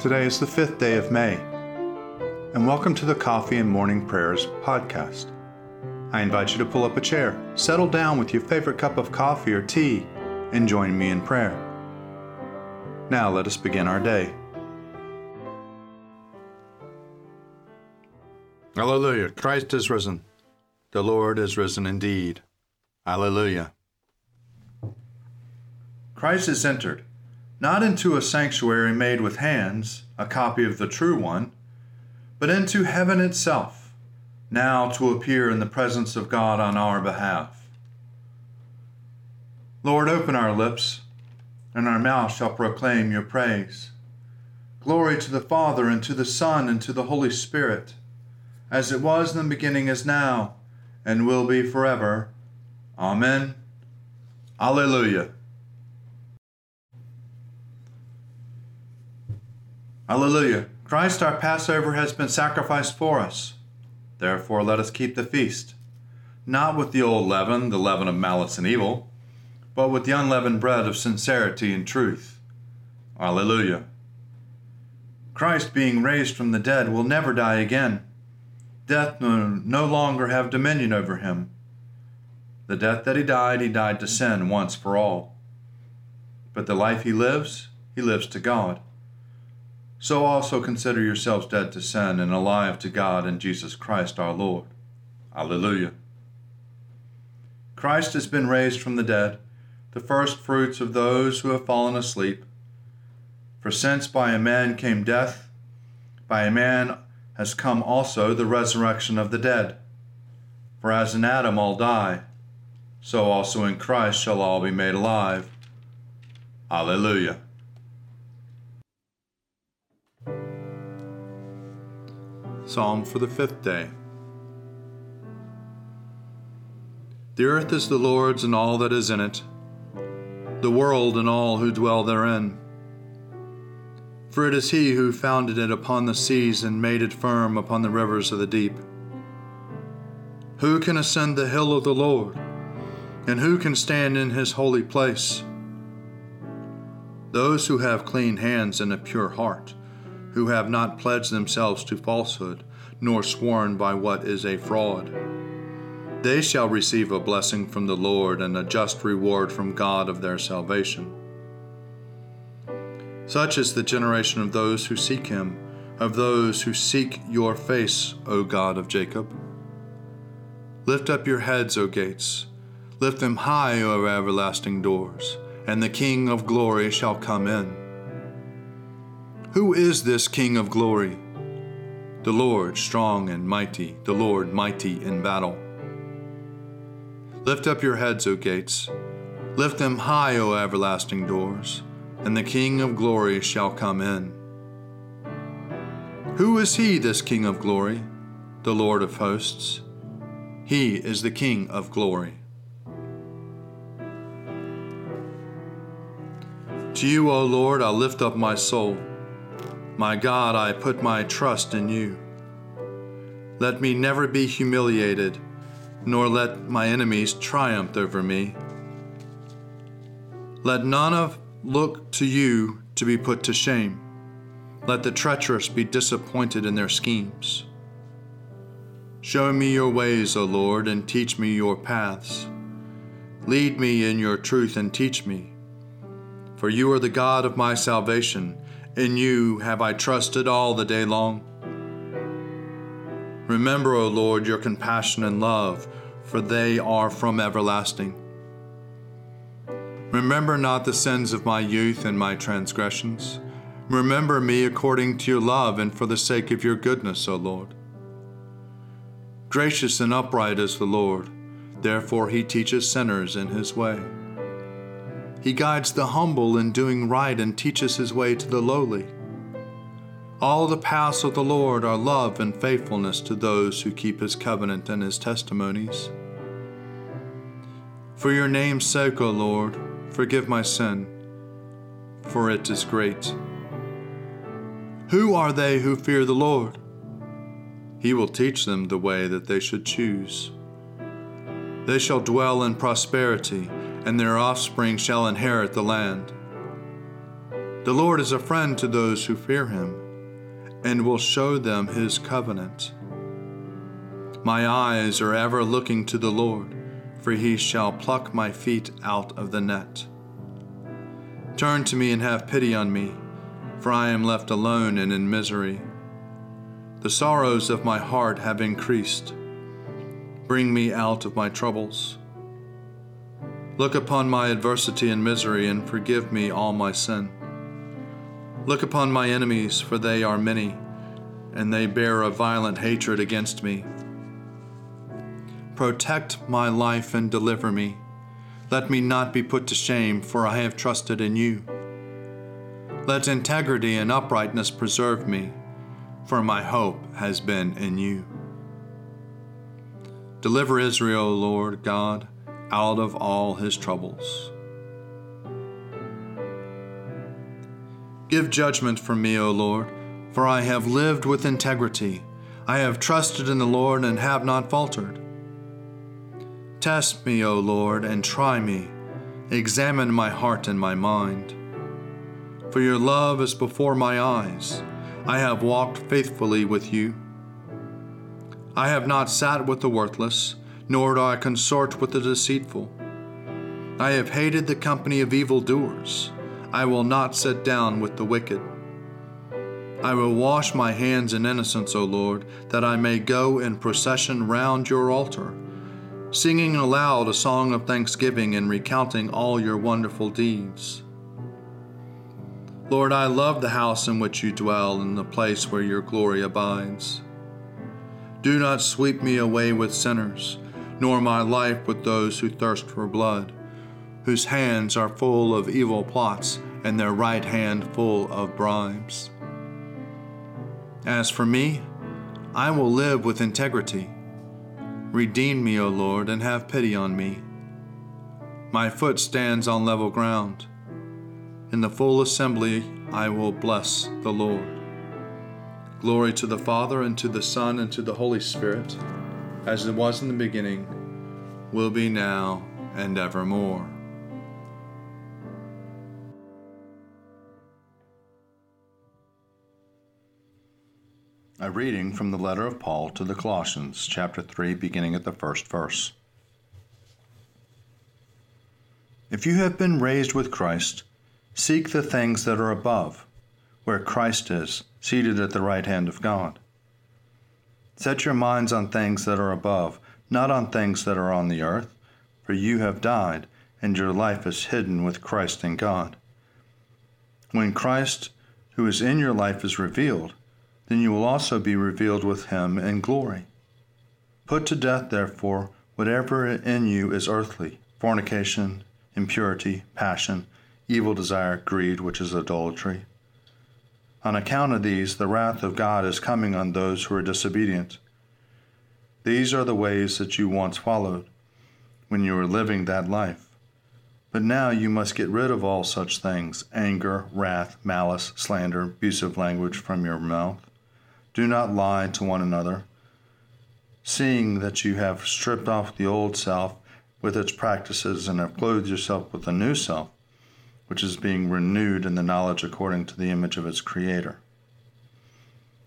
Today is the fifth day of May, and welcome to the Coffee and Morning Prayers podcast. I invite you to pull up a chair, settle down with your favorite cup of coffee or tea, and join me in prayer. Now let us begin our day. Hallelujah! Christ is risen. The Lord is risen indeed. Hallelujah. Christ is entered not into a sanctuary made with hands, a copy of the true one, but into heaven itself, now to appear in the presence of God on our behalf. Lord, open our lips, and our mouth shall proclaim your praise. Glory to the Father, and to the Son, and to the Holy Spirit, as it was in the beginning, is now, and will be forever. Amen. Alleluia. Alleluia. Christ our Passover has been sacrificed for us. Therefore, let us keep the feast, not with the old leaven, the leaven of malice and evil, but with the unleavened bread of sincerity and truth. Alleluia. Christ, being raised from the dead, will never die again. Death will no longer have dominion over him. The death that he died, he died to sin once for all. But the life he lives, he lives to God. So also consider yourselves dead to sin and alive to God in Jesus Christ our Lord. Alleluia. Christ has been raised from the dead, the first fruits of those who have fallen asleep. For since by a man came death, by a man has come also the resurrection of the dead. For as in Adam all die, so also in Christ shall all be made alive. Alleluia. Psalm for the fifth day. The earth is the Lord's and all that is in it, the world and all who dwell therein. For it is He who founded it upon the seas and made it firm upon the rivers of the deep. Who can ascend the hill of the Lord, and who can stand in His holy place? Those who have clean hands and a pure heart who have not pledged themselves to falsehood, nor sworn by what is a fraud. They shall receive a blessing from the Lord and a just reward from God of their salvation. Such is the generation of those who seek him, of those who seek your face, O God of Jacob. Lift up your heads, O gates, lift them high, O everlasting doors, and the King of glory shall come in. Who is this King of glory? The Lord strong and mighty, the Lord mighty in battle. Lift up your heads, O gates, lift them high, O everlasting doors, and the King of glory shall come in. Who is he, this King of glory? The Lord of hosts. He is the King of glory. To you, O Lord, I lift up my soul. My God, I put my trust in you. Let me never be humiliated, nor let my enemies triumph over me. Let none of look to you to be put to shame. Let the treacherous be disappointed in their schemes. Show me your ways, O Lord, and teach me your paths. Lead me in your truth and teach me. For you are the God of my salvation in you have I trusted all the day long. Remember, O Lord, your compassion and love, for they are from everlasting. Remember not the sins of my youth and my transgressions. Remember me according to your love and for the sake of your goodness, O Lord. Gracious and upright is the Lord, therefore he teaches sinners in his way. He guides the humble in doing right and teaches his way to the lowly. All the paths of the Lord are love and faithfulness to those who keep his covenant and his testimonies. For your name's sake, O Lord, forgive my sin, for it is great. Who are they who fear the Lord? He will teach them the way that they should choose. They shall dwell in prosperity and their offspring shall inherit the land. The Lord is a friend to those who fear him, and will show them his covenant. My eyes are ever looking to the Lord, for he shall pluck my feet out of the net. Turn to me and have pity on me, for I am left alone and in misery. The sorrows of my heart have increased. Bring me out of my troubles. Look upon my adversity and misery, and forgive me all my sin. Look upon my enemies, for they are many, and they bear a violent hatred against me. Protect my life and deliver me. Let me not be put to shame, for I have trusted in you. Let integrity and uprightness preserve me, for my hope has been in you. Deliver Israel, Lord God, out of all his troubles. Give judgment for me, O Lord, for I have lived with integrity. I have trusted in the Lord and have not faltered. Test me, O Lord, and try me. Examine my heart and my mind. For your love is before my eyes. I have walked faithfully with you. I have not sat with the worthless, nor do I consort with the deceitful. I have hated the company of evildoers. I will not sit down with the wicked. I will wash my hands in innocence, O Lord, that I may go in procession round your altar singing aloud a song of thanksgiving and recounting all your wonderful deeds. Lord, I love the house in which you dwell and the place where your glory abides. Do not sweep me away with sinners, nor my life with those who thirst for blood, whose hands are full of evil plots and their right hand full of bribes. As for me, I will live with integrity Redeem me, O Lord, and have pity on me. My foot stands on level ground. In the full assembly I will bless the Lord. Glory to the Father, and to the Son, and to the Holy Spirit, as it was in the beginning, will be now, and evermore. A reading from the letter of Paul to the Colossians, chapter 3, beginning at the first verse. If you have been raised with Christ, seek the things that are above, where Christ is, seated at the right hand of God. Set your minds on things that are above, not on things that are on the earth, for you have died, and your life is hidden with Christ in God. When Christ, who is in your life, is revealed, then you will also be revealed with him in glory. Put to death, therefore, whatever in you is earthly fornication, impurity, passion, evil desire, greed, which is idolatry. On account of these, the wrath of God is coming on those who are disobedient. These are the ways that you once followed when you were living that life. But now you must get rid of all such things anger, wrath, malice, slander, abusive language from your mouth. Do not lie to one another, seeing that you have stripped off the old self with its practices and have clothed yourself with the new self, which is being renewed in the knowledge according to the image of its Creator.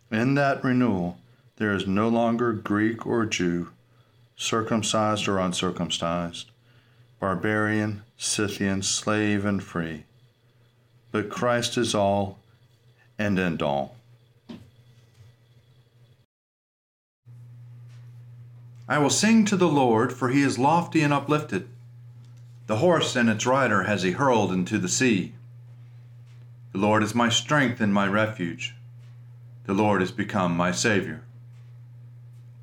In that renewal, there is no longer Greek or Jew, circumcised or uncircumcised, barbarian, Scythian, slave, and free, but Christ is all and in all. I will sing to the Lord, for he is lofty and uplifted. The horse and its rider has he hurled into the sea. The Lord is my strength and my refuge. The Lord is become my Savior.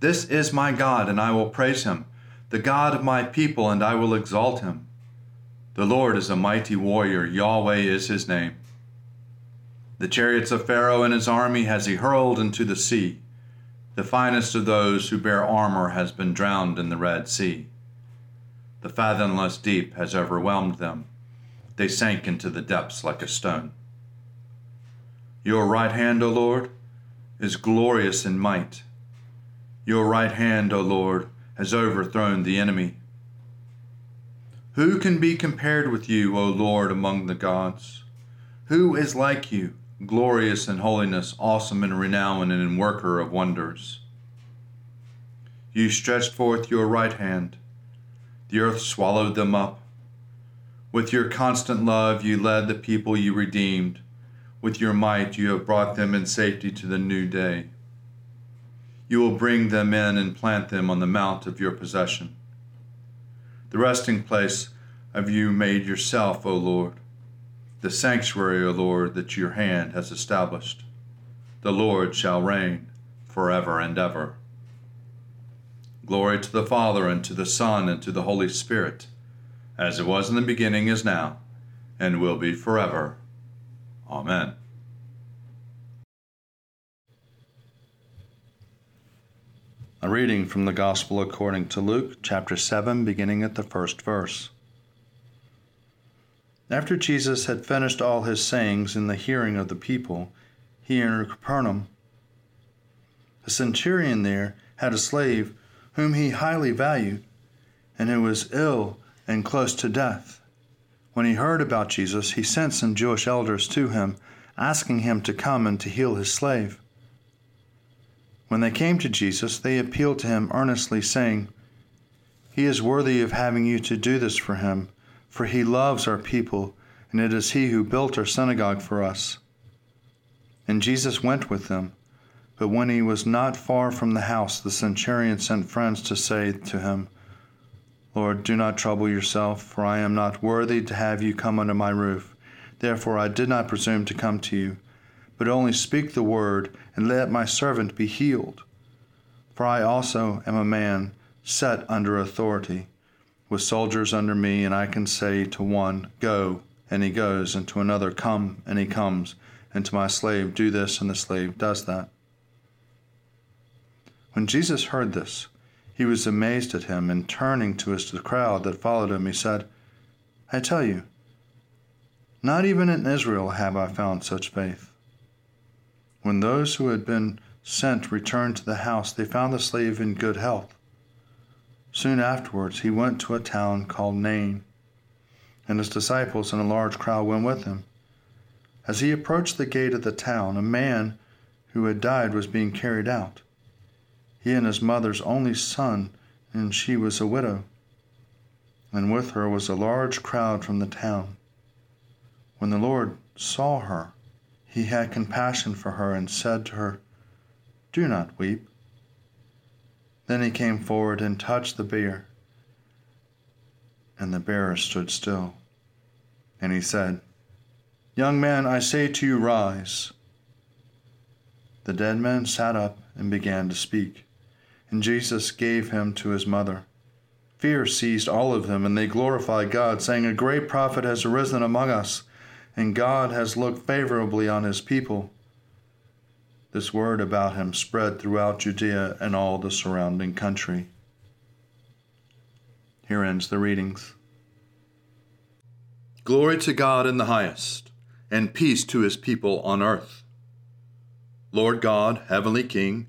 This is my God, and I will praise him, the God of my people, and I will exalt him. The Lord is a mighty warrior, Yahweh is his name. The chariots of Pharaoh and his army has he hurled into the sea. The finest of those who bear armor has been drowned in the Red Sea. The fathomless deep has overwhelmed them. They sank into the depths like a stone. Your right hand, O Lord, is glorious in might. Your right hand, O Lord, has overthrown the enemy. Who can be compared with you, O Lord, among the gods? Who is like you, glorious in holiness, awesome in renown, and in worker of wonders? You stretched forth your right hand, the earth swallowed them up. With your constant love, you led the people you redeemed. With your might, you have brought them in safety to the new day. You will bring them in and plant them on the mount of your possession, the resting place of you made yourself, O Lord the sanctuary, O Lord, that your hand has established. The Lord shall reign forever and ever. Glory to the Father, and to the Son, and to the Holy Spirit, as it was in the beginning, is now, and will be forever. Amen. A reading from the Gospel according to Luke, chapter 7, beginning at the first verse. After Jesus had finished all his sayings in the hearing of the people, he entered Capernaum. A centurion there had a slave whom he highly valued, and who was ill and close to death. When he heard about Jesus, he sent some Jewish elders to him, asking him to come and to heal his slave. When they came to Jesus, they appealed to him earnestly, saying, He is worthy of having you to do this for him for he loves our people, and it is he who built our synagogue for us. And Jesus went with them. But when he was not far from the house, the centurion sent friends to say to him, Lord, do not trouble yourself, for I am not worthy to have you come under my roof. Therefore I did not presume to come to you, but only speak the word, and let my servant be healed. For I also am a man set under authority with soldiers under me, and I can say to one, Go, and he goes, and to another, Come, and he comes, and to my slave, Do this, and the slave does that. When Jesus heard this, he was amazed at him, and turning to his, the crowd that followed him, he said, I tell you, not even in Israel have I found such faith. When those who had been sent returned to the house, they found the slave in good health. Soon afterwards, he went to a town called Nain, and his disciples and a large crowd went with him. As he approached the gate of the town, a man who had died was being carried out. He and his mother's only son, and she was a widow. And with her was a large crowd from the town. When the Lord saw her, he had compassion for her and said to her, Do not weep. Then he came forward and touched the bier, and the bearer stood still. And he said, Young man, I say to you, rise. The dead man sat up and began to speak, and Jesus gave him to his mother. Fear seized all of them, and they glorified God, saying, A great prophet has arisen among us, and God has looked favorably on his people. This word about him spread throughout Judea and all the surrounding country. Here ends the readings. Glory to God in the highest, and peace to his people on earth. Lord God, Heavenly King,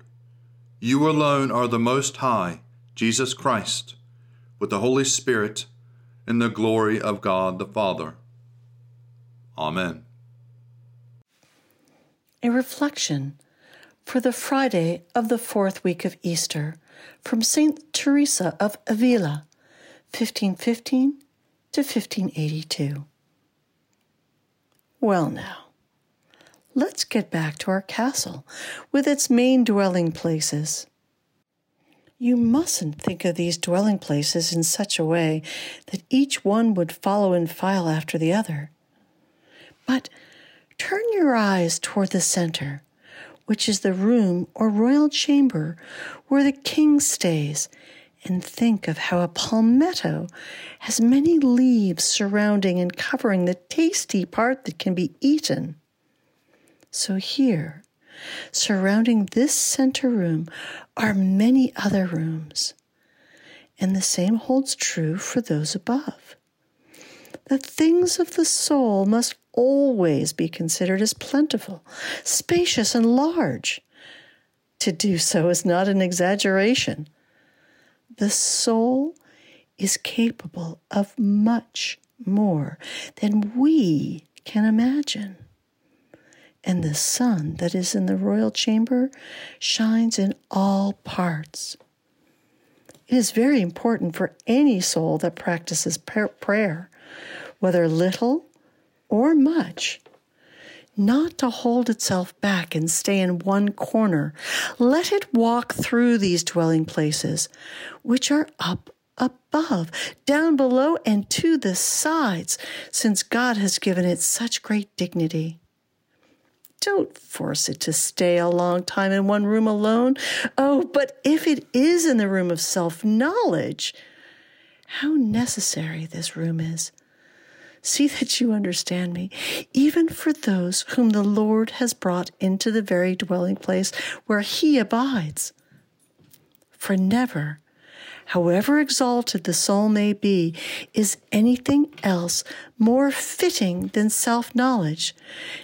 You alone are the Most High, Jesus Christ, with the Holy Spirit, in the glory of God the Father. Amen. A reflection for the Friday of the fourth week of Easter from St. Teresa of Avila, 1515 to 1582. Well, now, let's get back to our castle with its main dwelling places. You mustn't think of these dwelling places in such a way that each one would follow in file after the other. But turn your eyes toward the center which is the room or royal chamber where the king stays, and think of how a palmetto has many leaves surrounding and covering the tasty part that can be eaten. So here, surrounding this center room, are many other rooms. And the same holds true for those above. The things of the soul must always be considered as plentiful, spacious, and large. To do so is not an exaggeration. The soul is capable of much more than we can imagine. And the sun that is in the royal chamber shines in all parts. It is very important for any soul that practices prayer, whether little or much, not to hold itself back and stay in one corner. Let it walk through these dwelling places, which are up above, down below, and to the sides, since God has given it such great dignity. Don't force it to stay a long time in one room alone. Oh, but if it is in the room of self knowledge, how necessary this room is. See that you understand me, even for those whom the Lord has brought into the very dwelling place where He abides. For never, however exalted the soul may be, is anything else more fitting than self knowledge,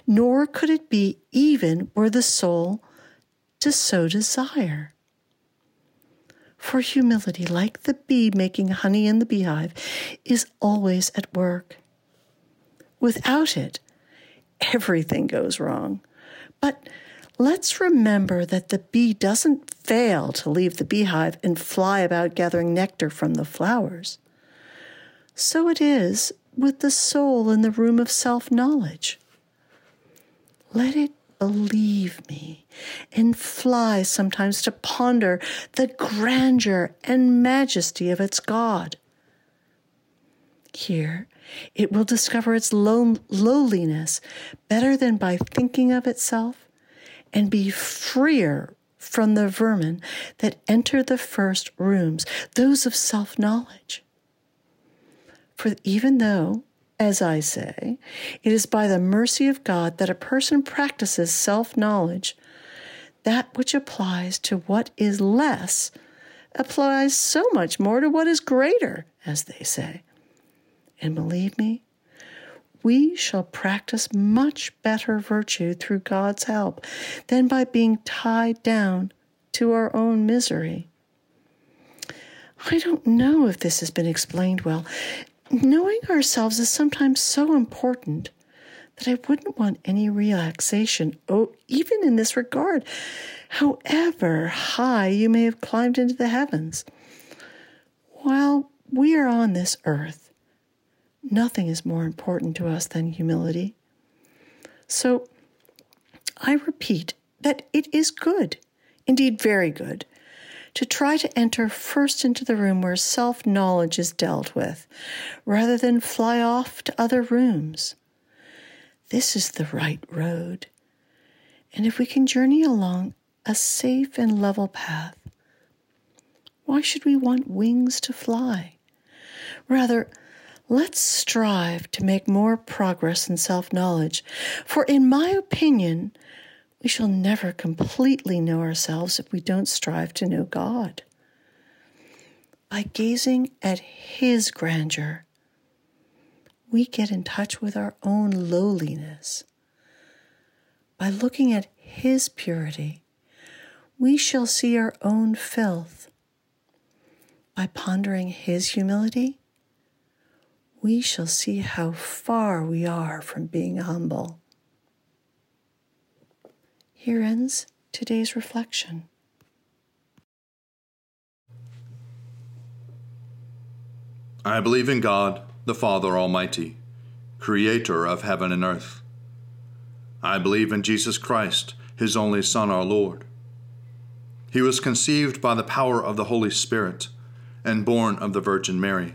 nor could it be even were the soul to so desire. For humility, like the bee making honey in the beehive, is always at work. Without it, everything goes wrong. But let's remember that the bee doesn't fail to leave the beehive and fly about gathering nectar from the flowers. So it is with the soul in the room of self knowledge. Let it believe me and fly sometimes to ponder the grandeur and majesty of its God. Here, it will discover its low, lowliness better than by thinking of itself and be freer from the vermin that enter the first rooms, those of self knowledge. For even though, as I say, it is by the mercy of God that a person practices self knowledge, that which applies to what is less applies so much more to what is greater, as they say. And believe me, we shall practice much better virtue through God's help than by being tied down to our own misery. I don't know if this has been explained well. Knowing ourselves is sometimes so important that I wouldn't want any relaxation, oh, even in this regard, however high you may have climbed into the heavens. While we are on this earth, Nothing is more important to us than humility. So I repeat that it is good, indeed very good, to try to enter first into the room where self knowledge is dealt with, rather than fly off to other rooms. This is the right road. And if we can journey along a safe and level path, why should we want wings to fly? Rather, Let's strive to make more progress in self knowledge, for in my opinion, we shall never completely know ourselves if we don't strive to know God. By gazing at His grandeur, we get in touch with our own lowliness. By looking at His purity, we shall see our own filth. By pondering His humility, we shall see how far we are from being humble. Here ends today's reflection. I believe in God, the Father Almighty, creator of heaven and earth. I believe in Jesus Christ, his only Son, our Lord. He was conceived by the power of the Holy Spirit and born of the Virgin Mary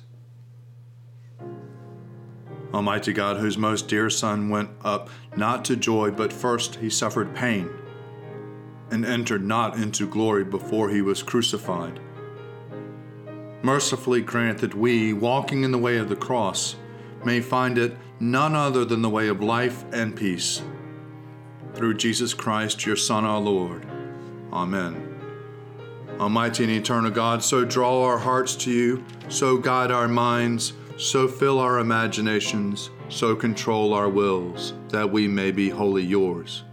Almighty God, whose most dear Son went up not to joy, but first he suffered pain, and entered not into glory before he was crucified. Mercifully grant that we, walking in the way of the cross, may find it none other than the way of life and peace through Jesus Christ, your Son, our Lord. Amen. Almighty and eternal God, so draw our hearts to you, so guide our minds, so fill our imaginations, so control our wills, that we may be wholly yours,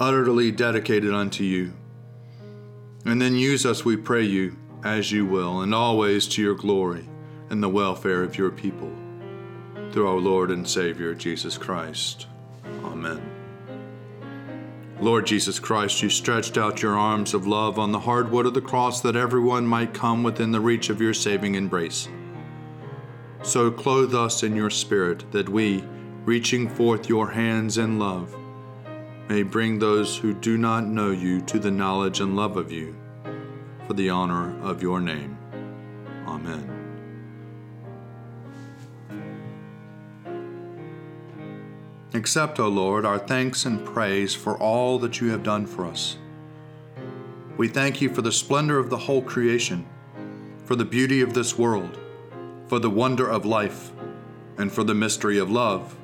utterly dedicated unto you. And then use us, we pray you, as you will, and always to your glory and the welfare of your people. Through our Lord and Savior, Jesus Christ. Amen. Lord Jesus Christ, you stretched out your arms of love on the hard wood of the cross that everyone might come within the reach of your saving embrace. So clothe us in your Spirit that we, reaching forth your hands in love, may bring those who do not know you to the knowledge and love of you, for the honor of your name. Amen. Accept, O Lord, our thanks and praise for all that you have done for us. We thank you for the splendor of the whole creation, for the beauty of this world, for the wonder of life, and for the mystery of love.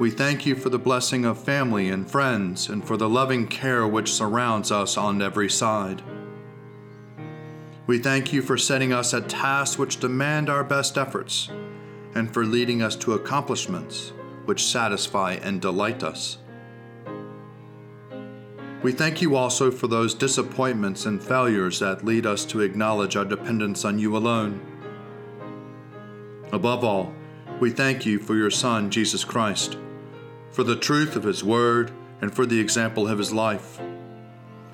We thank you for the blessing of family and friends, and for the loving care which surrounds us on every side. We thank you for setting us at tasks which demand our best efforts, and for leading us to accomplishments which satisfy and delight us. We thank you also for those disappointments and failures that lead us to acknowledge our dependence on you alone. Above all, we thank you for your Son, Jesus Christ, for the truth of his word and for the example of his life,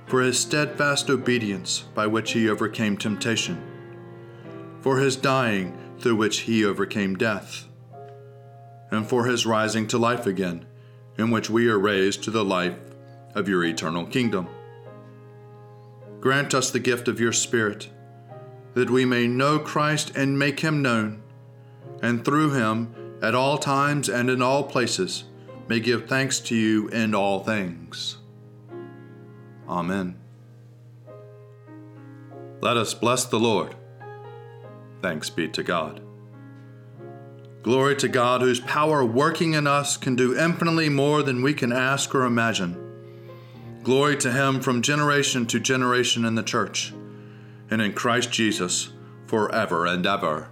for his steadfast obedience by which he overcame temptation, for his dying through which he overcame death and for his rising to life again, in which we are raised to the life of your eternal kingdom. Grant us the gift of your Spirit, that we may know Christ and make him known, and through him, at all times and in all places, may give thanks to you in all things. Amen. Let us bless the Lord. Thanks be to God. Glory to God, whose power working in us can do infinitely more than we can ask or imagine. Glory to Him from generation to generation in the church, and in Christ Jesus forever and ever.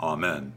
Amen.